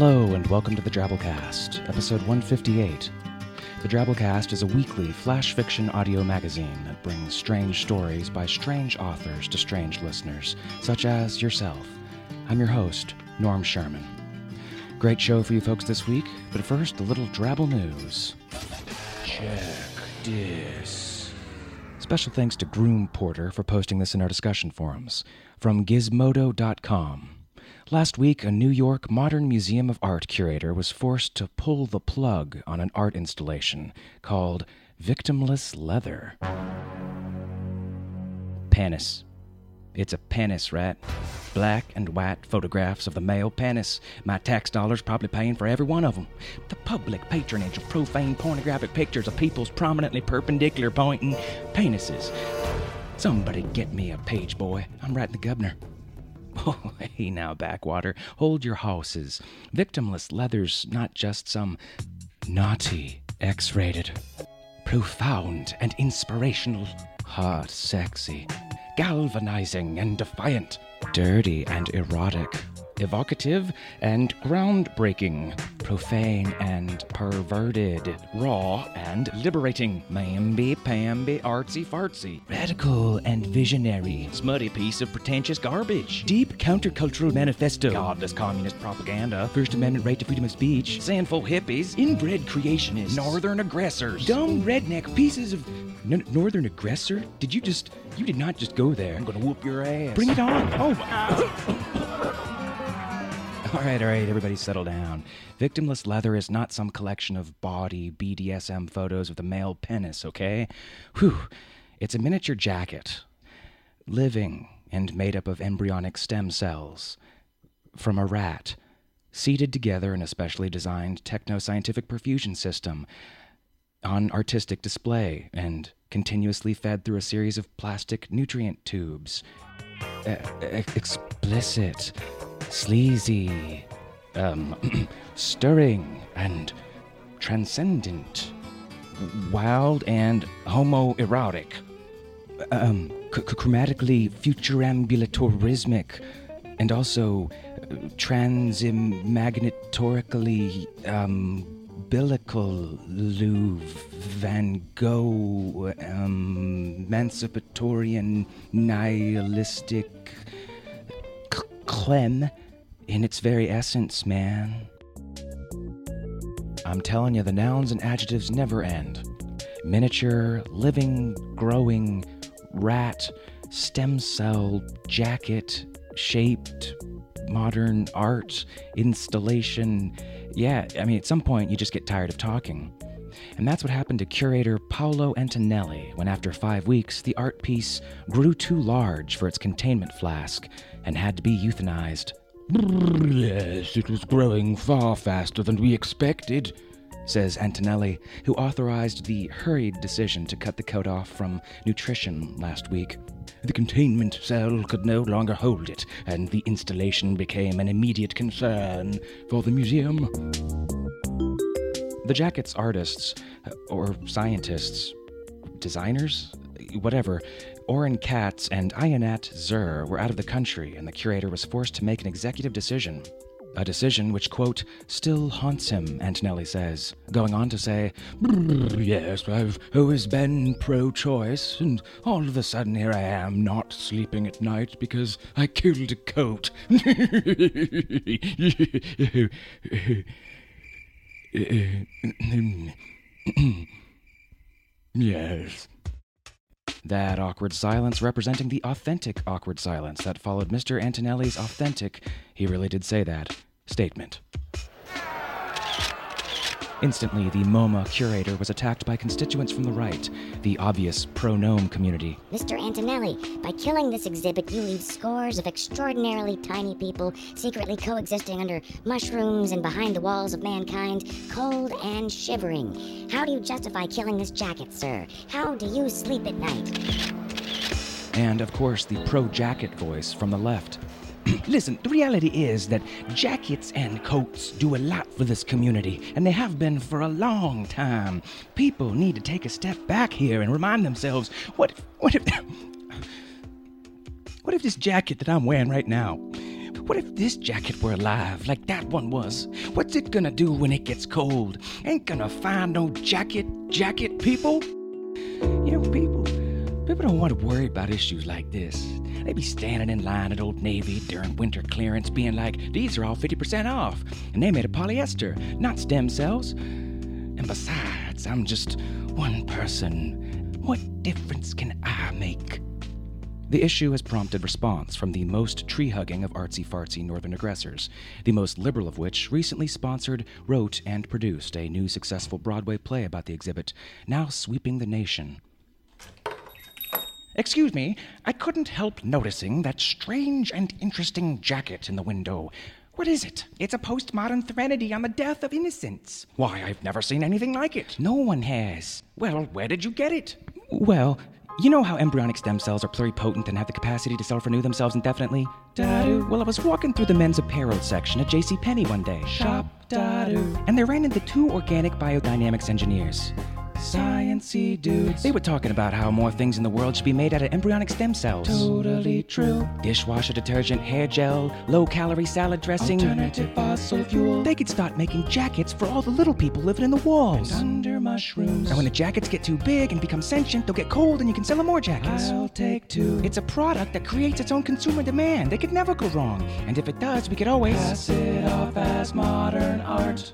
Hello, and welcome to the Drabblecast, episode 158. The Drabblecast is a weekly flash fiction audio magazine that brings strange stories by strange authors to strange listeners, such as yourself. I'm your host, Norm Sherman. Great show for you folks this week, but first, a little Drabble news. Check this. Special thanks to Groom Porter for posting this in our discussion forums. From Gizmodo.com. Last week, a New York Modern Museum of Art curator was forced to pull the plug on an art installation called Victimless Leather. Penis. It's a penis, rat. Black and white photographs of the male penis. My tax dollars probably paying for every one of them. The public patronage of profane pornographic pictures of people's prominently perpendicular pointing penises. Somebody get me a page boy. I'm writing the governor. Hey now, backwater. Hold your houses. Victimless leather's not just some naughty X rated. Profound and inspirational. Hot, sexy. Galvanizing and defiant. Dirty and erotic. Evocative and groundbreaking. Profane and perverted. Raw and liberating. Mamby pamby artsy fartsy. Radical and visionary. Smutty piece of pretentious garbage. Deep countercultural manifesto. Godless communist propaganda. First Amendment right to freedom of speech. Sinful hippies. Inbred creationists. Northern aggressors. Dumb redneck pieces of. N- northern aggressor? Did you just. You did not just go there. I'm gonna whoop your ass. Bring it on. Oh. All right, all right, everybody settle down. Victimless leather is not some collection of body BDSM photos of the male penis, okay? Whew. It's a miniature jacket. Living and made up of embryonic stem cells from a rat, seated together in a specially designed techno scientific perfusion system on artistic display and continuously fed through a series of plastic nutrient tubes. Uh, explicit sleazy, um, stirring, and transcendent, wild and homoerotic, um, c- chromatically futurambulatorismic, and also uh, transmagnetorically um, umbilical Louvre, Van Gogh, um, emancipatorian, nihilistic, Clem in its very essence, man. I'm telling you, the nouns and adjectives never end. Miniature, living, growing, rat, stem cell, jacket, shaped, modern art, installation. Yeah, I mean, at some point you just get tired of talking. And that's what happened to curator Paolo Antonelli when, after five weeks, the art piece grew too large for its containment flask and had to be euthanized. Yes, it was growing far faster than we expected, says Antonelli, who authorized the hurried decision to cut the coat off from nutrition last week. The containment cell could no longer hold it, and the installation became an immediate concern for the museum. The jacket's artists, uh, or scientists, designers, whatever, Oron Catts and Ionat Zurr were out of the country, and the curator was forced to make an executive decision. A decision which, quote, still haunts him, Antonelli says, going on to say, Yes, I've always been pro choice, and all of a sudden here I am not sleeping at night because I killed a coat. yes. That awkward silence representing the authentic awkward silence that followed Mr. Antonelli's authentic, he really did say that, statement. Instantly, the MoMA curator was attacked by constituents from the right, the obvious pro gnome community. Mr. Antonelli, by killing this exhibit, you leave scores of extraordinarily tiny people secretly coexisting under mushrooms and behind the walls of mankind, cold and shivering. How do you justify killing this jacket, sir? How do you sleep at night? And, of course, the pro jacket voice from the left. Listen, the reality is that jackets and coats do a lot for this community, and they have been for a long time. People need to take a step back here and remind themselves what if, what if what if this jacket that I'm wearing right now what if this jacket were alive like that one was? What's it gonna do when it gets cold? Ain't gonna find no jacket, jacket people. You know, people, people don't want to worry about issues like this. They be standing in line at Old Navy during winter clearance, being like, these are all 50% off. And they made of polyester, not stem cells. And besides, I'm just one person. What difference can I make? The issue has prompted response from the most tree hugging of artsy fartsy northern aggressors, the most liberal of which recently sponsored, wrote, and produced a new successful Broadway play about the exhibit, now sweeping the nation. Excuse me, I couldn't help noticing that strange and interesting jacket in the window. What is it? It's a postmodern threnody on the death of innocence. Why, I've never seen anything like it. No one has. Well, where did you get it? Well, you know how embryonic stem cells are pluripotent and have the capacity to self-renew themselves indefinitely? Da-do. Well, I was walking through the men's apparel section at J.C. Penney one day. Shop, da-do. And they ran into two organic biodynamics engineers. Sciency dudes. They were talking about how more things in the world should be made out of embryonic stem cells. Totally true. Dishwasher detergent, hair gel, low calorie salad dressing. Alternative fossil fuel. They could start making jackets for all the little people living in the walls. And under mushrooms. And when the jackets get too big and become sentient, they'll get cold and you can sell them more jackets. I'll take two. It's a product that creates its own consumer demand. They could never go wrong. And if it does, we could always pass it off as modern art.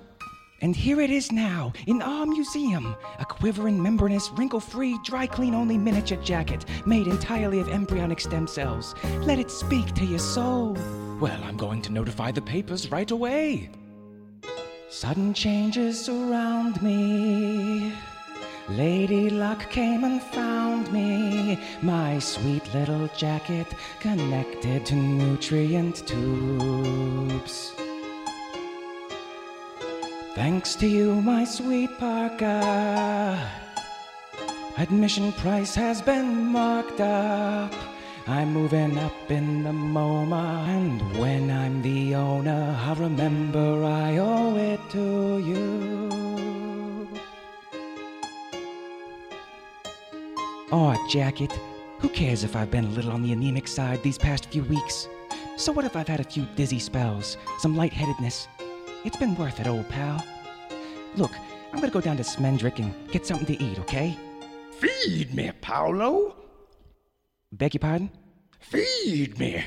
And here it is now, in our museum. A quivering, membranous, wrinkle free, dry clean only miniature jacket made entirely of embryonic stem cells. Let it speak to your soul. Well, I'm going to notify the papers right away. Sudden changes surround me. Lady Luck came and found me. My sweet little jacket connected to nutrient tubes. Thanks to you, my sweet parka. Admission price has been marked up. I'm moving up in the MoMA, and when I'm the owner, I'll remember I owe it to you. Aw, jacket. Who cares if I've been a little on the anemic side these past few weeks? So what if I've had a few dizzy spells, some lightheadedness? It's been worth it, old pal. Look, I'm gonna go down to Smendrick and get something to eat, okay? Feed me, Paolo. Beg your pardon? Feed me.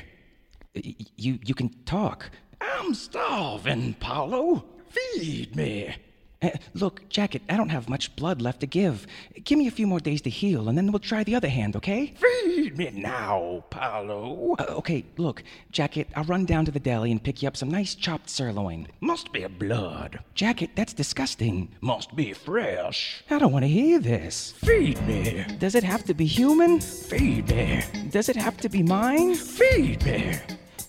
Y- you you can talk. I'm starving, Paolo. Feed me. Uh, look, Jacket, I don't have much blood left to give. Give me a few more days to heal, and then we'll try the other hand, okay? Feed me now, Paolo. Uh, okay, look, Jacket, I'll run down to the deli and pick you up some nice chopped sirloin. Must be blood. Jacket, that's disgusting. Must be fresh. I don't want to hear this. Feed me. Does it have to be human? Feed me. Does it have to be mine? Feed me.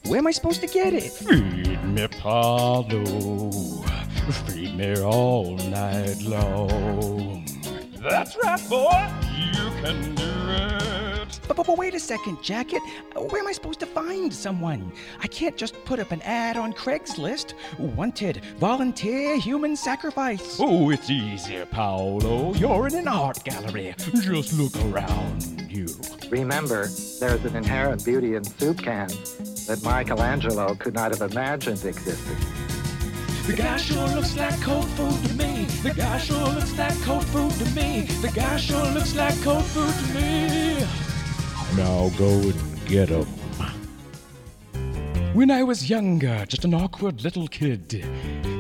Where am I supposed to get it? Feed me, Paolo. Feed me all night long. That's right, boy. You can do it. But, but, but wait a second, Jacket. Where am I supposed to find someone? I can't just put up an ad on Craigslist. Wanted volunteer human sacrifice. Oh, it's easy, Paolo. You're in an art gallery. Just look around you. Remember, there's an inherent beauty in soup cans. that Michelangelo could not have imagined existing. The guy sure looks like cold food to me. The guy sure looks like cold food to me. The guy sure looks like cold food to me. Now go and get him. When I was younger, just an awkward little kid,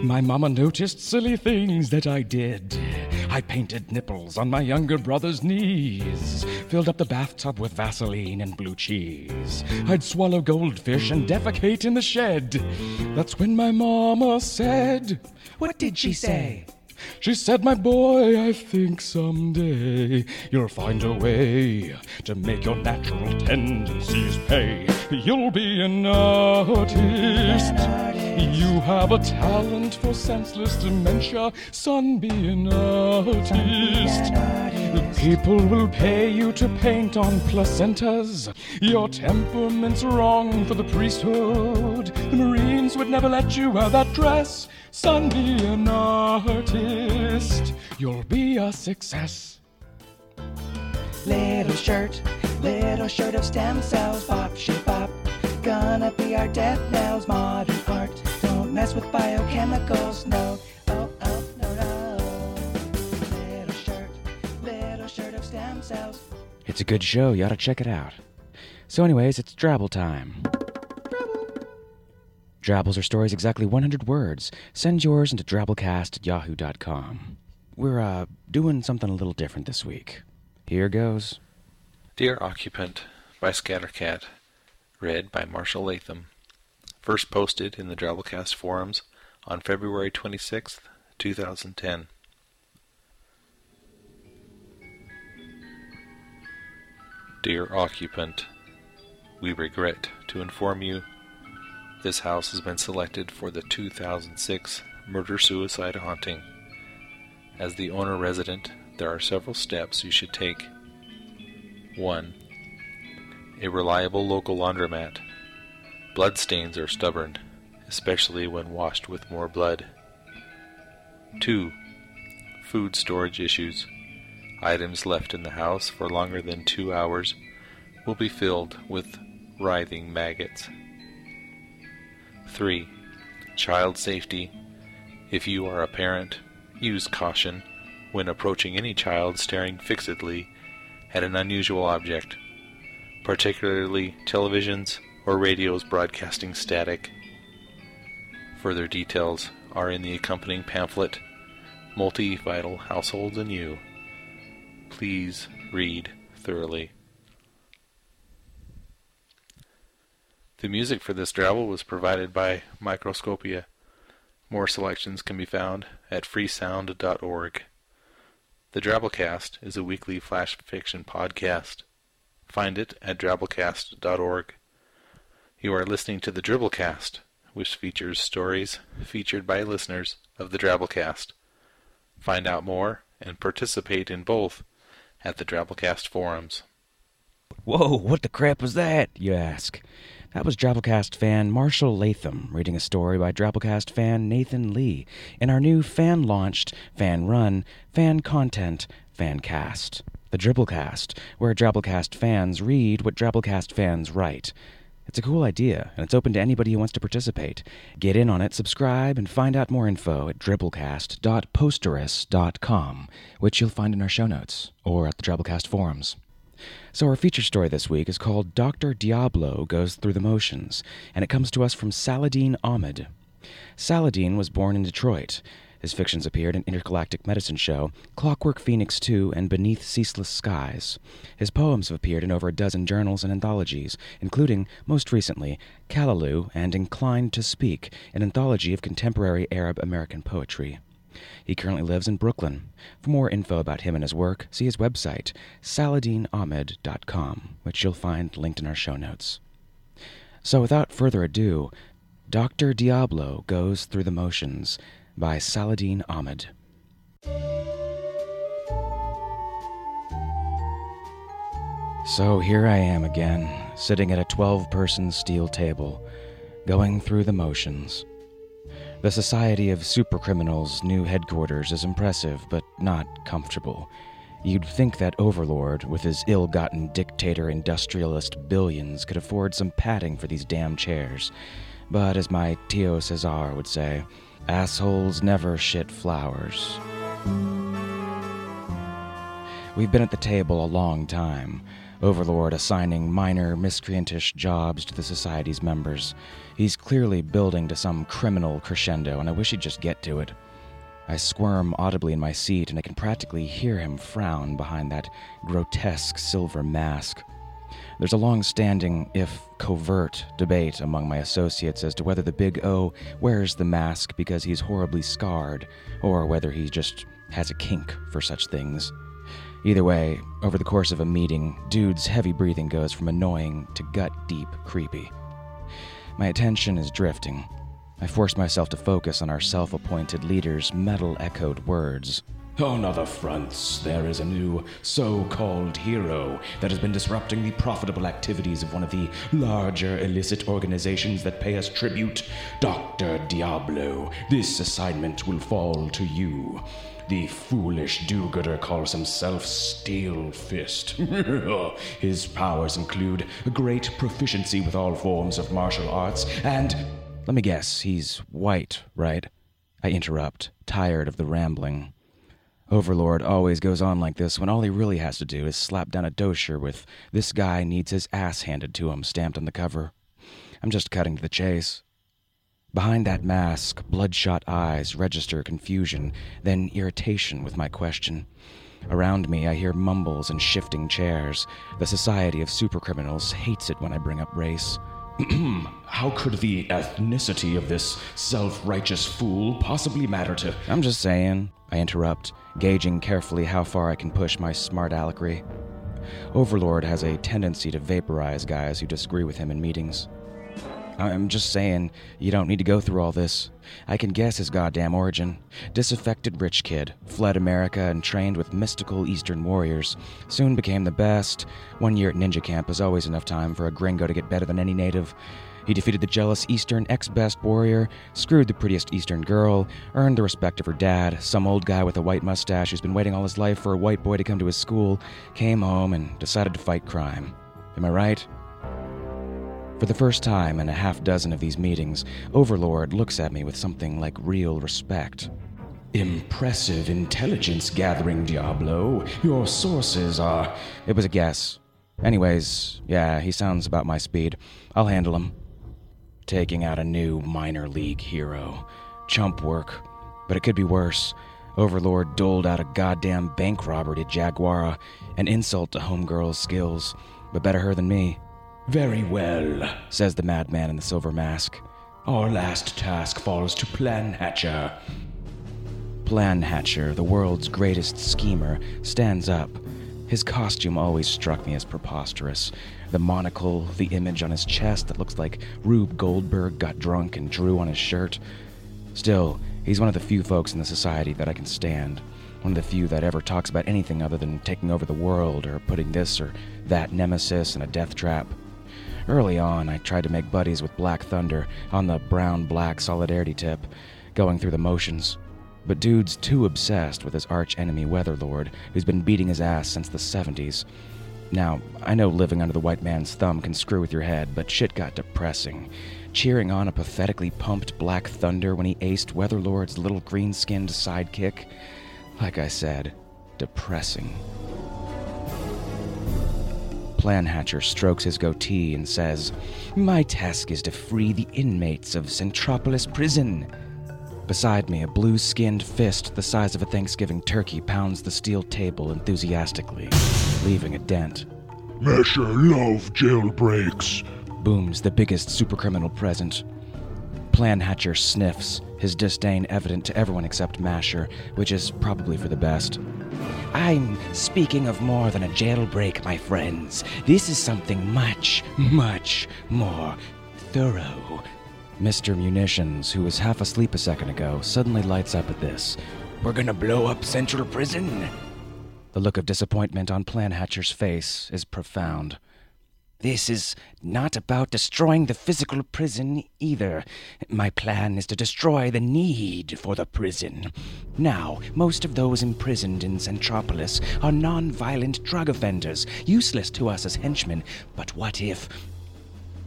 my mama noticed silly things that I did. I painted nipples on my younger brother's knees, filled up the bathtub with Vaseline and blue cheese. I'd swallow goldfish and defecate in the shed. That's when my mama said, What did she say? She said, My boy, I think someday you'll find a way to make your natural tendencies pay. You'll be an artist. You have a talent for senseless dementia. Son, be an artist. People will pay you to paint on placentas. Your temperament's wrong for the priesthood. The Marines would never let you wear that dress. Son, be an artist. You'll be a success. Little shirt, little shirt of stem cells, pop, shit, pop. Gonna be our death knells, modern art. Don't mess with biochemicals, no. Oh, oh, no, no. Little shirt, little shirt of stem cells. It's a good show. You ought to check it out. So, anyways, it's Drabble time. Drabbles are stories exactly 100 words. Send yours into drabblecast at yahoo.com. We're, uh, doing something a little different this week. Here goes. Dear Occupant by Scattercat. Read by Marshall Latham. First posted in the Drabblecast forums on February 26th, 2010. Dear Occupant, we regret to inform you this house has been selected for the 2006 murder suicide haunting. As the owner resident, there are several steps you should take. 1. A reliable local laundromat. Bloodstains are stubborn, especially when washed with more blood. 2. Food storage issues. Items left in the house for longer than two hours will be filled with writhing maggots. 3. Child safety. If you are a parent, use caution when approaching any child staring fixedly at an unusual object, particularly televisions or radios broadcasting static. Further details are in the accompanying pamphlet, Multi Vital Households and You. Please read thoroughly. The music for this drabble was provided by Microscopia. More selections can be found at freesound.org. The Drabblecast is a weekly flash fiction podcast. Find it at drabblecast.org. You are listening to the Dribblecast, which features stories featured by listeners of the Drabblecast. Find out more and participate in both at the Drabblecast forums. Whoa, what the crap was that, you ask? That was Drabblecast fan Marshall Latham reading a story by Drabblecast fan Nathan Lee in our new fan launched, fan run, fan content, fan cast. The Dribblecast, where Drabblecast fans read what Drabblecast fans write. It's a cool idea, and it's open to anybody who wants to participate. Get in on it, subscribe, and find out more info at dribblecast.posterous.com, which you'll find in our show notes or at the Drabblecast forums. So, our feature story this week is called Dr. Diablo Goes Through the Motions, and it comes to us from Saladin Ahmed. Saladin was born in Detroit. His fictions appeared in Intergalactic Medicine Show, Clockwork Phoenix 2, and Beneath Ceaseless Skies. His poems have appeared in over a dozen journals and anthologies, including, most recently, Callaloo and Inclined to Speak, an anthology of contemporary Arab American poetry. He currently lives in Brooklyn. For more info about him and his work, see his website, saladinahmed.com, which you'll find linked in our show notes. So, without further ado, Dr. Diablo Goes Through the Motions by Saladin Ahmed. So here I am again, sitting at a 12 person steel table, going through the motions. The Society of Supercriminals' new headquarters is impressive, but not comfortable. You'd think that Overlord, with his ill gotten dictator industrialist billions, could afford some padding for these damn chairs. But as my Tio Cesar would say, assholes never shit flowers. We've been at the table a long time, Overlord assigning minor, miscreantish jobs to the Society's members. He's clearly building to some criminal crescendo, and I wish he'd just get to it. I squirm audibly in my seat, and I can practically hear him frown behind that grotesque silver mask. There's a long standing, if covert, debate among my associates as to whether the Big O wears the mask because he's horribly scarred, or whether he just has a kink for such things. Either way, over the course of a meeting, Dude's heavy breathing goes from annoying to gut deep creepy. My attention is drifting. I force myself to focus on our self appointed leader's metal echoed words. On other fronts, there is a new so called hero that has been disrupting the profitable activities of one of the larger illicit organizations that pay us tribute. Dr. Diablo, this assignment will fall to you. The foolish do gooder calls himself Steel Fist. His powers include a great proficiency with all forms of martial arts and let me guess, he's white, right? I interrupt, tired of the rambling. Overlord always goes on like this when all he really has to do is slap down a dosher with this guy needs his ass handed to him stamped on the cover. I'm just cutting to the chase. Behind that mask, bloodshot eyes register confusion, then irritation with my question. Around me, I hear mumbles and shifting chairs. The Society of Supercriminals hates it when I bring up race. How could the ethnicity of this self righteous fool possibly matter to. I'm just saying, I interrupt, gauging carefully how far I can push my smart alecky. Overlord has a tendency to vaporize guys who disagree with him in meetings. I'm just saying, you don't need to go through all this. I can guess his goddamn origin. Disaffected rich kid, fled America and trained with mystical Eastern warriors. Soon became the best. One year at ninja camp is always enough time for a gringo to get better than any native. He defeated the jealous Eastern ex best warrior, screwed the prettiest Eastern girl, earned the respect of her dad, some old guy with a white mustache who's been waiting all his life for a white boy to come to his school, came home and decided to fight crime. Am I right? For the first time in a half dozen of these meetings, Overlord looks at me with something like real respect. Impressive intelligence gathering, Diablo. Your sources are. It was a guess. Anyways, yeah, he sounds about my speed. I'll handle him. Taking out a new minor league hero. Chump work. But it could be worse. Overlord doled out a goddamn bank robbery to Jaguara, an insult to homegirl's skills. But better her than me. Very well, says the madman in the silver mask. Our last task falls to Planhatcher. Planhatcher, the world's greatest schemer, stands up. His costume always struck me as preposterous. The monocle, the image on his chest that looks like Rube Goldberg got drunk and drew on his shirt. Still, he's one of the few folks in the society that I can stand. One of the few that ever talks about anything other than taking over the world or putting this or that nemesis in a death trap. Early on, I tried to make buddies with Black Thunder on the brown black solidarity tip, going through the motions. But dude's too obsessed with his arch enemy Weatherlord, who's been beating his ass since the 70s. Now, I know living under the white man's thumb can screw with your head, but shit got depressing. Cheering on a pathetically pumped Black Thunder when he aced Weatherlord's little green skinned sidekick. Like I said, depressing. Planhatcher strokes his goatee and says, My task is to free the inmates of Centropolis Prison. Beside me, a blue skinned fist the size of a Thanksgiving turkey pounds the steel table enthusiastically, leaving a dent. Masher love jailbreaks, booms the biggest supercriminal present. Planhatcher sniffs, his disdain evident to everyone except Masher, which is probably for the best. I'm speaking of more than a jailbreak, my friends. This is something much, much more thorough. Mr. Munitions, who was half asleep a second ago, suddenly lights up at this. We're gonna blow up Central Prison? The look of disappointment on Planhatcher's face is profound. This is not about destroying the physical prison either. My plan is to destroy the need for the prison. Now, most of those imprisoned in Centropolis are non-violent drug offenders, useless to us as henchmen. But what if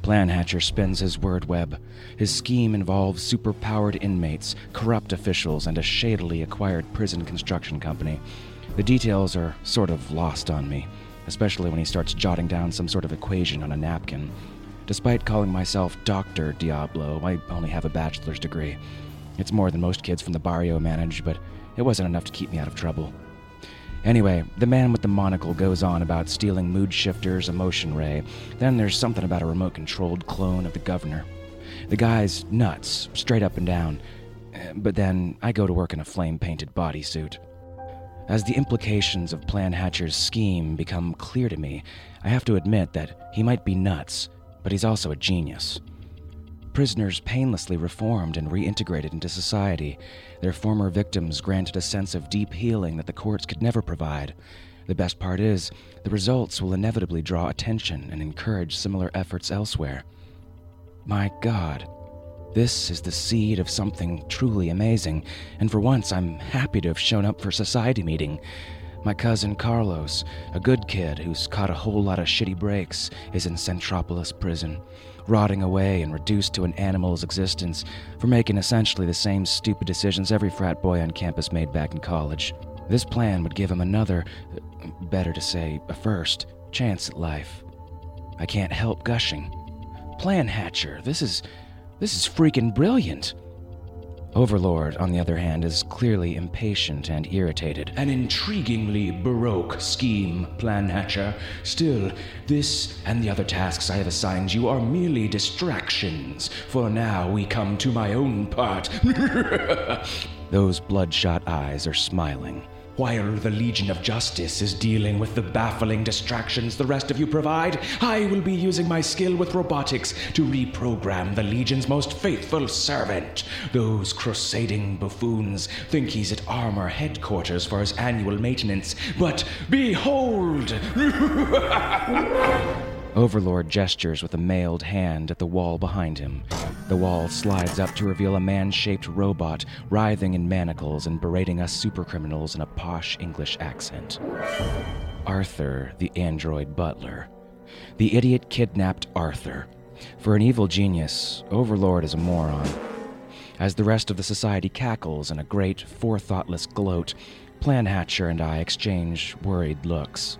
Plan Hatcher spins his word web. His scheme involves superpowered inmates, corrupt officials, and a shadily acquired prison construction company. The details are sort of lost on me, especially when he starts jotting down some sort of equation on a napkin. Despite calling myself Dr. Diablo, I only have a bachelor's degree. It's more than most kids from the barrio manage, but it wasn't enough to keep me out of trouble. Anyway, the man with the monocle goes on about stealing mood shifters, emotion ray. Then there's something about a remote controlled clone of the governor. The guy's nuts, straight up and down. Uh, But then I go to work in a flame painted bodysuit. As the implications of Plan Hatcher's scheme become clear to me, I have to admit that he might be nuts, but he's also a genius. Prisoners painlessly reformed and reintegrated into society. Their former victims granted a sense of deep healing that the courts could never provide. The best part is, the results will inevitably draw attention and encourage similar efforts elsewhere. My God, this is the seed of something truly amazing, and for once I'm happy to have shown up for society meeting. My cousin Carlos, a good kid who's caught a whole lot of shitty breaks, is in Centropolis prison, rotting away and reduced to an animal's existence for making essentially the same stupid decisions every frat boy on campus made back in college. This plan would give him another, better to say, a first, chance at life. I can't help gushing. Plan Hatcher, this is. This is freaking brilliant. Overlord, on the other hand, is clearly impatient and irritated. An intriguingly baroque scheme, Plan Hatcher. Still, this and the other tasks I have assigned you are merely distractions. For now, we come to my own part. Those bloodshot eyes are smiling. While the Legion of Justice is dealing with the baffling distractions the rest of you provide, I will be using my skill with robotics to reprogram the Legion's most faithful servant. Those crusading buffoons think he's at Armor headquarters for his annual maintenance, but behold! Overlord gestures with a mailed hand at the wall behind him. The wall slides up to reveal a man shaped robot writhing in manacles and berating us supercriminals in a posh English accent. Arthur, the android butler. The idiot kidnapped Arthur. For an evil genius, Overlord is a moron. As the rest of the society cackles in a great, forethoughtless gloat, Plan Hatcher and I exchange worried looks.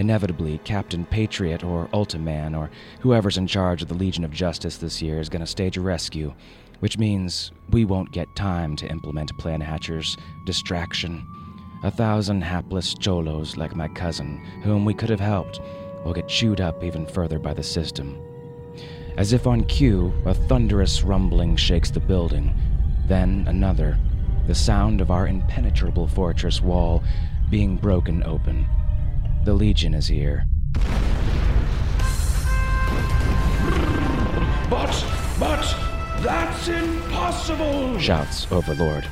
Inevitably, Captain Patriot or Ultiman or whoever's in charge of the Legion of Justice this year is going to stage a rescue, which means we won't get time to implement Plan Hatcher's distraction. A thousand hapless cholos like my cousin, whom we could have helped, will get chewed up even further by the system. As if on cue, a thunderous rumbling shakes the building, then another, the sound of our impenetrable fortress wall being broken open. The Legion is here. But, but, that's impossible! Shouts Overlord.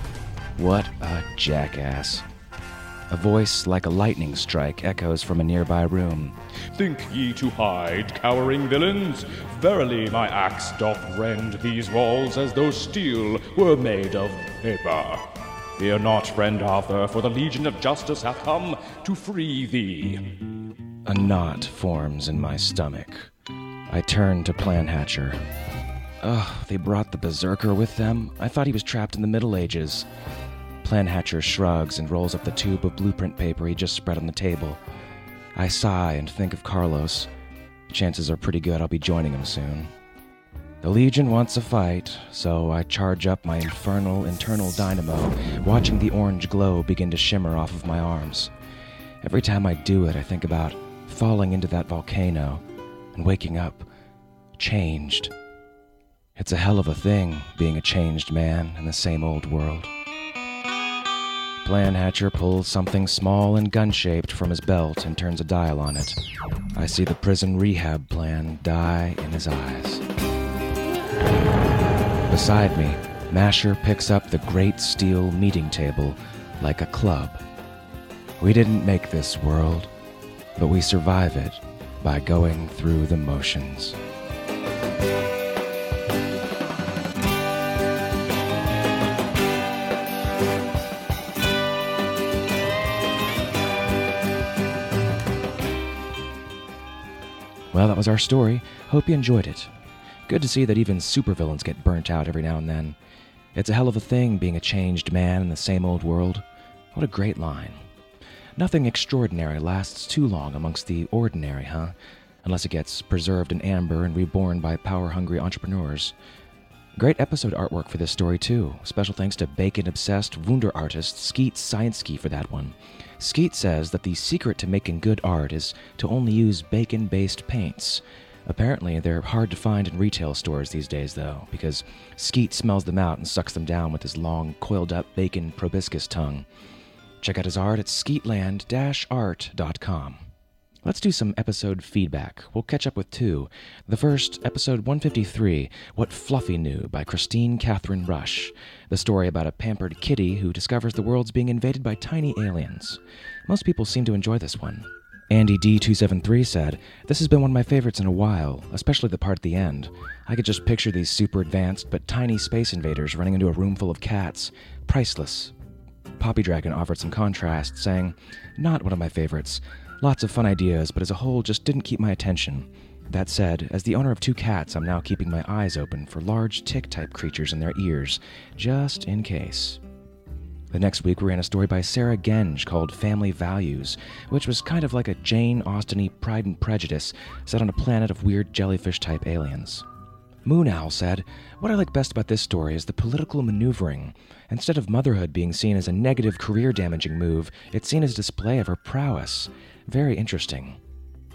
What a jackass. A voice like a lightning strike echoes from a nearby room. Think ye to hide, cowering villains? Verily, my axe doth rend these walls as though steel were made of paper. Fear not, friend Arthur, for the Legion of Justice hath come to free thee. A knot forms in my stomach. I turn to Plan Hatcher. Ugh, they brought the Berserker with them? I thought he was trapped in the Middle Ages. Plan Hatcher shrugs and rolls up the tube of blueprint paper he just spread on the table. I sigh and think of Carlos. Chances are pretty good I'll be joining him soon. The Legion wants a fight, so I charge up my infernal internal dynamo, watching the orange glow begin to shimmer off of my arms. Every time I do it, I think about falling into that volcano and waking up changed. It's a hell of a thing being a changed man in the same old world. Plan Hatcher pulls something small and gun shaped from his belt and turns a dial on it. I see the prison rehab plan die in his eyes. Beside me, Masher picks up the great steel meeting table like a club. We didn't make this world, but we survive it by going through the motions. Well, that was our story. Hope you enjoyed it. Good to see that even supervillains get burnt out every now and then. It's a hell of a thing being a changed man in the same old world. What a great line. Nothing extraordinary lasts too long amongst the ordinary, huh? Unless it gets preserved in amber and reborn by power hungry entrepreneurs. Great episode artwork for this story, too. Special thanks to bacon obsessed Wunder artist Skeet Scienski for that one. Skeet says that the secret to making good art is to only use bacon based paints. Apparently, they're hard to find in retail stores these days, though, because Skeet smells them out and sucks them down with his long, coiled up bacon proboscis tongue. Check out his art at skeetland art.com. Let's do some episode feedback. We'll catch up with two. The first, episode 153, What Fluffy Knew by Kristine Kathryn Rusch. The story about a pampered kitty who discovers the world's being invaded by tiny aliens. Most people seem to enjoy this one. Andy D273 said, This has been one of my favorites in a while, especially the part at the end. I could just picture these super advanced but tiny space invaders running into a room full of cats. Priceless. Poppy Dragon offered some contrast, saying, Not one of my favorites. Lots of fun ideas, but as a whole just didn't keep my attention. That said, as the owner of two cats, I'm now keeping my eyes open for large tick type creatures in their ears, just in case. The next week, we ran a story by Sarah Genge called Family Values, which was kind of like a Jane Austen Pride and Prejudice set on a planet of weird jellyfish type aliens. Moon Owl said, What I like best about this story is the political maneuvering. Instead of motherhood being seen as a negative career damaging move, it's seen as a display of her prowess. Very interesting.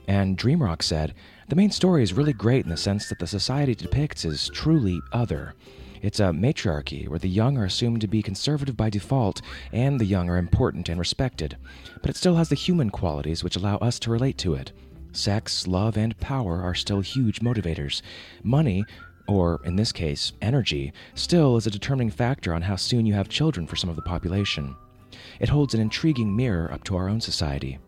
And Dreamrock said, The main story is really great in the sense that the society depicts is truly other. It's a matriarchy where the young are assumed to be conservative by default and the young are important and respected, but it still has the human qualities which allow us to relate to it. Sex, love, and power are still huge motivators. Money, or in this case, energy, still is a determining factor on how soon you have children for some of the population. It holds an intriguing mirror up to our own society.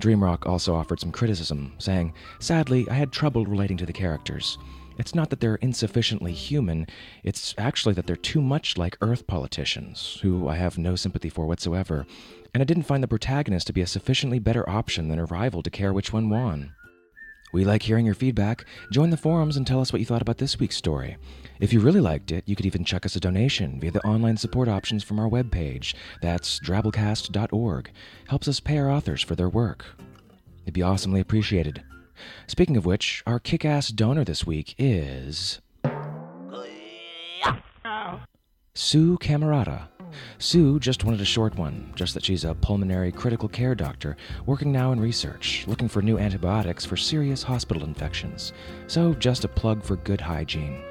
Dreamrock also offered some criticism, saying, Sadly, I had trouble relating to the characters. It's not that they're insufficiently human, it's actually that they're too much like Earth politicians, who I have no sympathy for whatsoever, and I didn't find the protagonist to be a sufficiently better option than a rival to care which one won. We like hearing your feedback. Join the forums and tell us what you thought about this week's story. If you really liked it, you could even chuck us a donation via the online support options from our webpage. That's drabblecast.org. Helps us pay our authors for their work. It'd be awesomely appreciated. Speaking of which, our kick ass donor this week is. Sue Camerata. Sue just wanted a short one, just that she's a pulmonary critical care doctor working now in research, looking for new antibiotics for serious hospital infections. So, just a plug for good hygiene.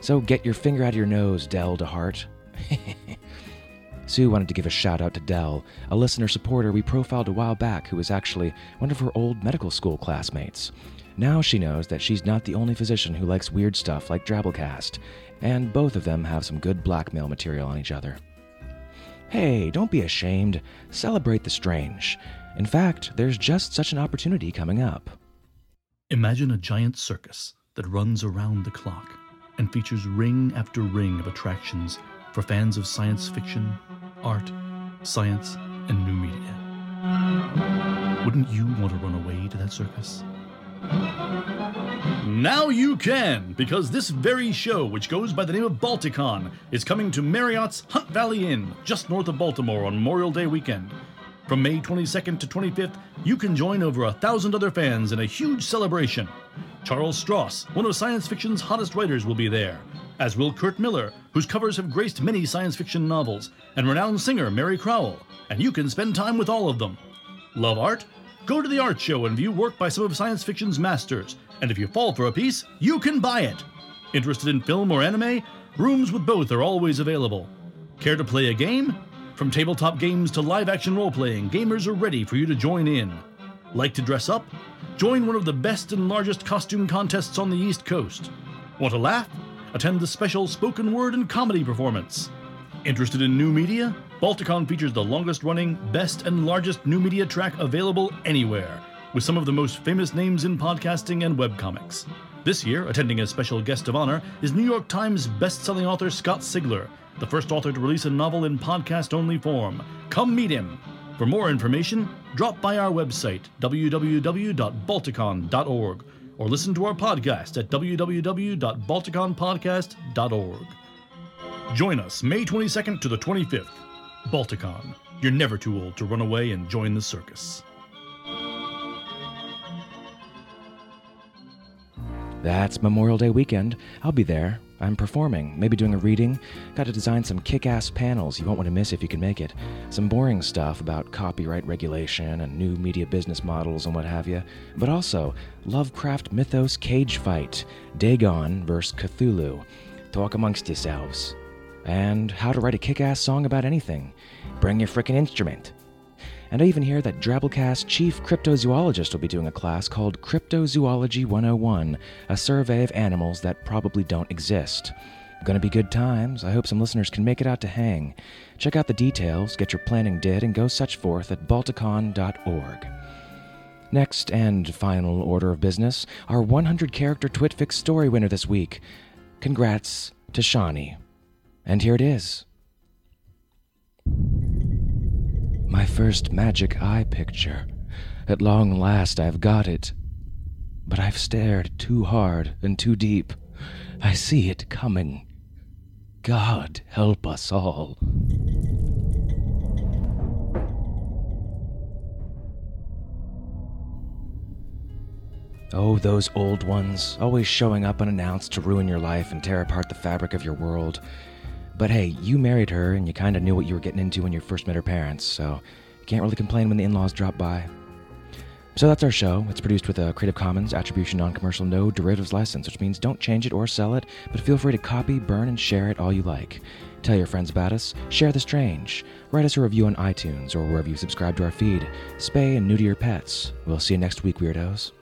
So, get your finger out of your nose, Dell DeHart. Sue wanted to give a shout out to Dell, a listener supporter we profiled a while back who was actually one of her old medical school classmates. Now she knows that she's not the only physician who likes weird stuff like Drabblecast, and both of them have some good blackmail material on each other. Hey, don't be ashamed. Celebrate the strange. In fact, there's just such an opportunity coming up. Imagine a giant circus that runs around the clock and features ring after ring of attractions for fans of science fiction, art, science, and new media. Wouldn't you want to run away to that circus? Now you can, because this very show, which goes by the name of Balticon, is coming to Marriott's Hunt Valley Inn, just north of Baltimore on Memorial Day weekend. From May 22nd to 25th, you can join over a thousand other fans in a huge celebration. Charles Stross, one of science fiction's hottest writers, will be there, as will Kurt Miller, whose covers have graced many science fiction novels, and renowned singer Mary Crowell, and you can spend time with all of them. Love art? Go to the art show and view work by some of science fiction's masters, and if you fall for a piece, you can buy it. Interested in film or anime? Rooms with both are always available. Care to play a game? From tabletop games to live action role playing, gamers are ready for you to join in. Like to dress up? Join one of the best and largest costume contests on the East Coast. Want to laugh? Attend the special spoken word and comedy performance. Interested in new media? Balticon features the longest running, best, and largest new media track available anywhere. with some of the most famous names in podcasting and webcomics. This year, attending as special guest of honor is New York Times best-selling author Scott Sigler, the first author to release a novel in podcast-only form. Come meet him. For more information, drop by our website, www.balticon.org, or listen to our podcast at www.balticonpodcast.org. Join us May 22nd to the 25th. Balticon. You're never too old to run away and join the circus. That's Memorial Day weekend. I'll be there. I'm performing, maybe doing a reading. Got to design some kick ass panels you won't want to miss if you can make it. Some boring stuff about copyright regulation and new media business models and what have you. But also, Lovecraft mythos cage fight Dagon vs. Cthulhu. Talk amongst yourselves. And how to write a kick ass song about anything. Bring your frickin' instrument. And I even hear that Drabblecast chief cryptozoologist will be doing a class called Cryptozoology 101, a survey of animals that probably don't exist. Gonna be good times. I hope some listeners can make it out to hang. Check out the details, get your planning did, and go such forth at balticon.org. Next and final order of business, our 100 character Twitfic story winner this week. Congrats to Shawnee. And here it is. My first magic eye picture. At long last I've got it. But I've stared too hard and too deep. I see it coming. God help us all. Oh, those old ones, always showing up unannounced to ruin your life and tear apart the fabric of your world. But hey, you married her and you kind of knew what you were getting into when you first met her parents, so you can't really complain when the in laws drop by. So that's our show. It's produced with a Creative Commons Attribution Non Commercial No Derivatives license, which means don't change it or sell it, but feel free to copy, burn, and share it all you like. Tell your friends about us, share the strange, write us a review on iTunes or wherever you subscribe to our feed. Spay and neuter your pets. We'll see you next week, weirdos.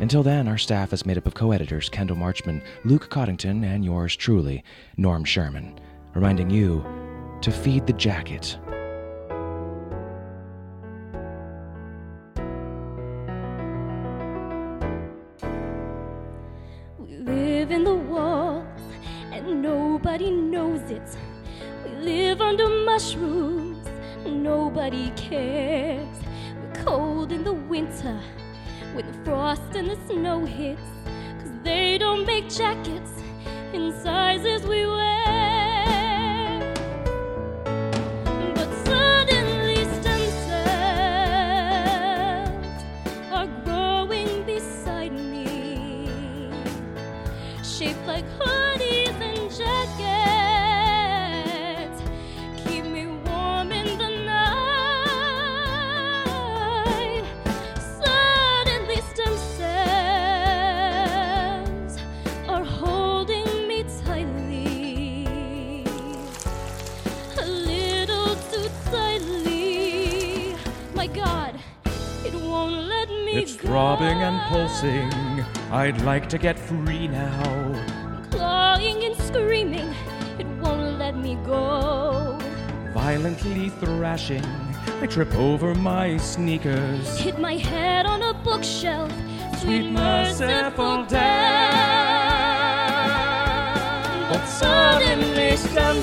Until then, our staff is made up of co editors Kendall Marchman, Luke Coddington, and yours truly, Norm Sherman, reminding you to feed the jacket. We live in the walls and nobody knows it. We live under mushrooms, nobody cares. We're cold in the winter when the frost and the snow hits. Cause they don't make jackets in sizes we shaped like hoodies and jackets. Keep me warm in the night. Suddenly stem cells are holding me tightly, a little too tightly. My God, it won't let me It's go. throbbing and pulsing. I'd like to get free now. clawing and screaming, it won't let me go. Violently thrashing, I trip over my sneakers. Hit my head on a bookshelf, Sweet merciful death. But suddenly stem